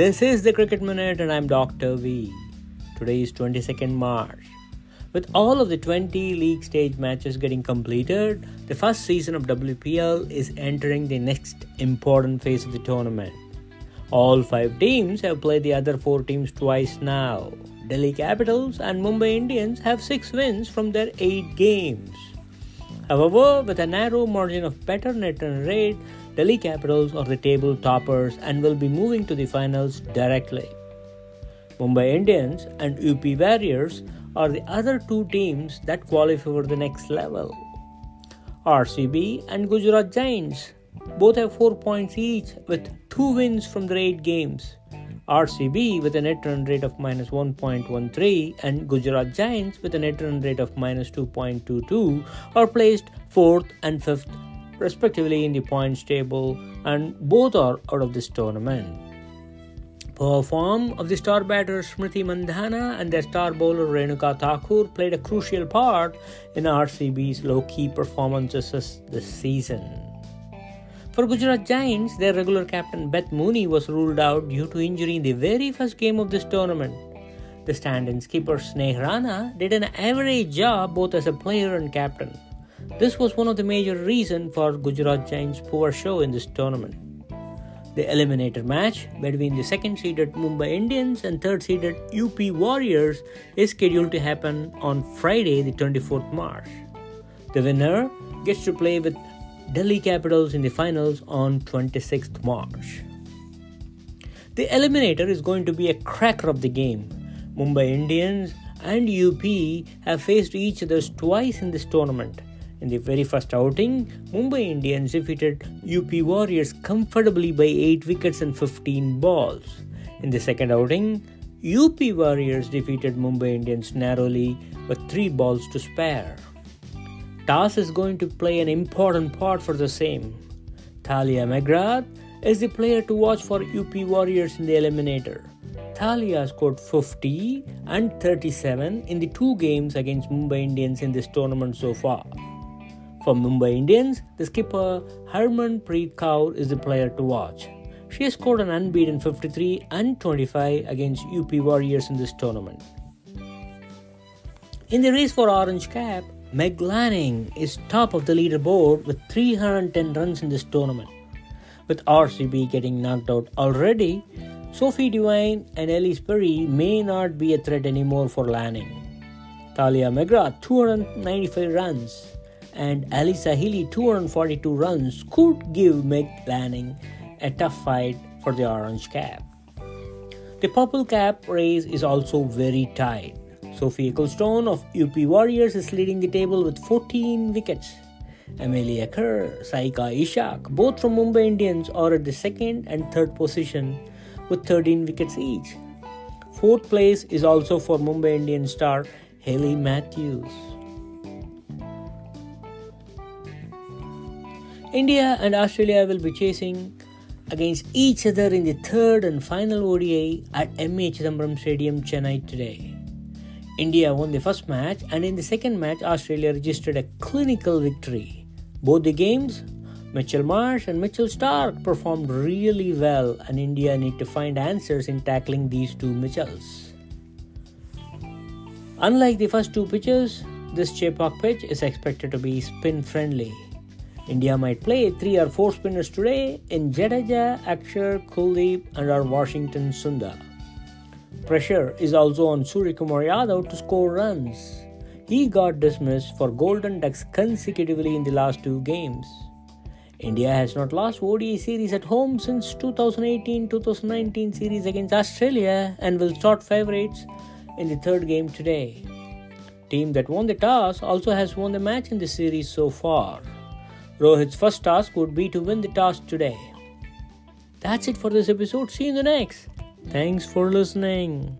This is the Cricket Minute and I'm Dr. V. Today is 22nd March. With all of the 20 league stage matches getting completed, the first season of WPL is entering the next important phase of the tournament. All five teams have played the other four teams twice now. Delhi Capitals and Mumbai Indians have six wins from their eight games. However, with a narrow margin of better net run rate, Delhi Capitals are the table toppers and will be moving to the finals directly. Mumbai Indians and UP Warriors are the other two teams that qualify for the next level. RCB and Gujarat Giants both have 4 points each with 2 wins from their 8 games. RCB with a net run rate of minus 1.13 and Gujarat Giants with a net run rate of minus 2.22 are placed 4th and 5th respectively in the points table and both are out of this tournament. Poor form of the star batter Smriti Mandhana and their star bowler Renuka Thakur played a crucial part in RCB's low-key performances this season. For Gujarat Giants, their regular captain Beth Mooney was ruled out due to injury in the very first game of this tournament. The stand-in skipper Sneh Rana did an average job both as a player and captain. This was one of the major reasons for Gujarat Giants' poor show in this tournament. The eliminator match between the second seeded Mumbai Indians and third seeded UP Warriors is scheduled to happen on Friday, the 24th March. The winner gets to play with Delhi Capitals in the finals on 26th March. The eliminator is going to be a cracker of the game. Mumbai Indians and UP have faced each other twice in this tournament. In the very first outing, Mumbai Indians defeated UP Warriors comfortably by 8 wickets and 15 balls. In the second outing, UP Warriors defeated Mumbai Indians narrowly with 3 balls to spare. Toss is going to play an important part for the same. Tahlia McGrath is the player to watch for UP Warriors in the eliminator. Tahlia scored 50 and 37 in the two games against Mumbai Indians in this tournament so far. For Mumbai Indians, the skipper Harmanpreet Kaur is the player to watch. She has scored an unbeaten 53 and 25 against UP Warriors in this tournament. In the race for Orange Cap, Meg Lanning is top of the leaderboard with 310 runs in this tournament. With RCB getting knocked out already, Sophie Devine and Ellie Perry may not be a threat anymore for Lanning. Tahlia McGrath 295 runs and Alyssa Healy 242 runs could give Meg Lanning a tough fight for the orange cap. The purple cap race is also very tight. Sophie Ecclestone of UP Warriors is leading the table with 14 wickets. Amelia Kerr, Saika Ishaque, both from Mumbai Indians, are at the second and third position with 13 wickets each. Fourth place is also for Mumbai Indian star Hayley Matthews. India and Australia will be chasing against each other in the third and final ODI at MA Chidambaram Stadium, Chennai today. India won the first match, and in the second match, Australia registered a clinical victory. Both the games, Mitchell Marsh and Mitchell Starc performed really well, and India need to find answers in tackling these two Mitchells. Unlike the first two pitches, this Chepauk pitch is expected to be spin friendly. India might play three or four spinners today in Jadeja, Akshar, Kuldeep, and our Washington Sundar. Pressure is also on Suryakumar Yadav to score runs. He got dismissed for Golden Ducks consecutively in the last two games. India has not lost ODI series at home since 2018-2019 series against Australia and will start favourites in the third game today. Team that won the toss also has won the match in the series so far. Rohit's first task would be to win the toss today. That's it for this episode. See you in the next. Thanks for listening.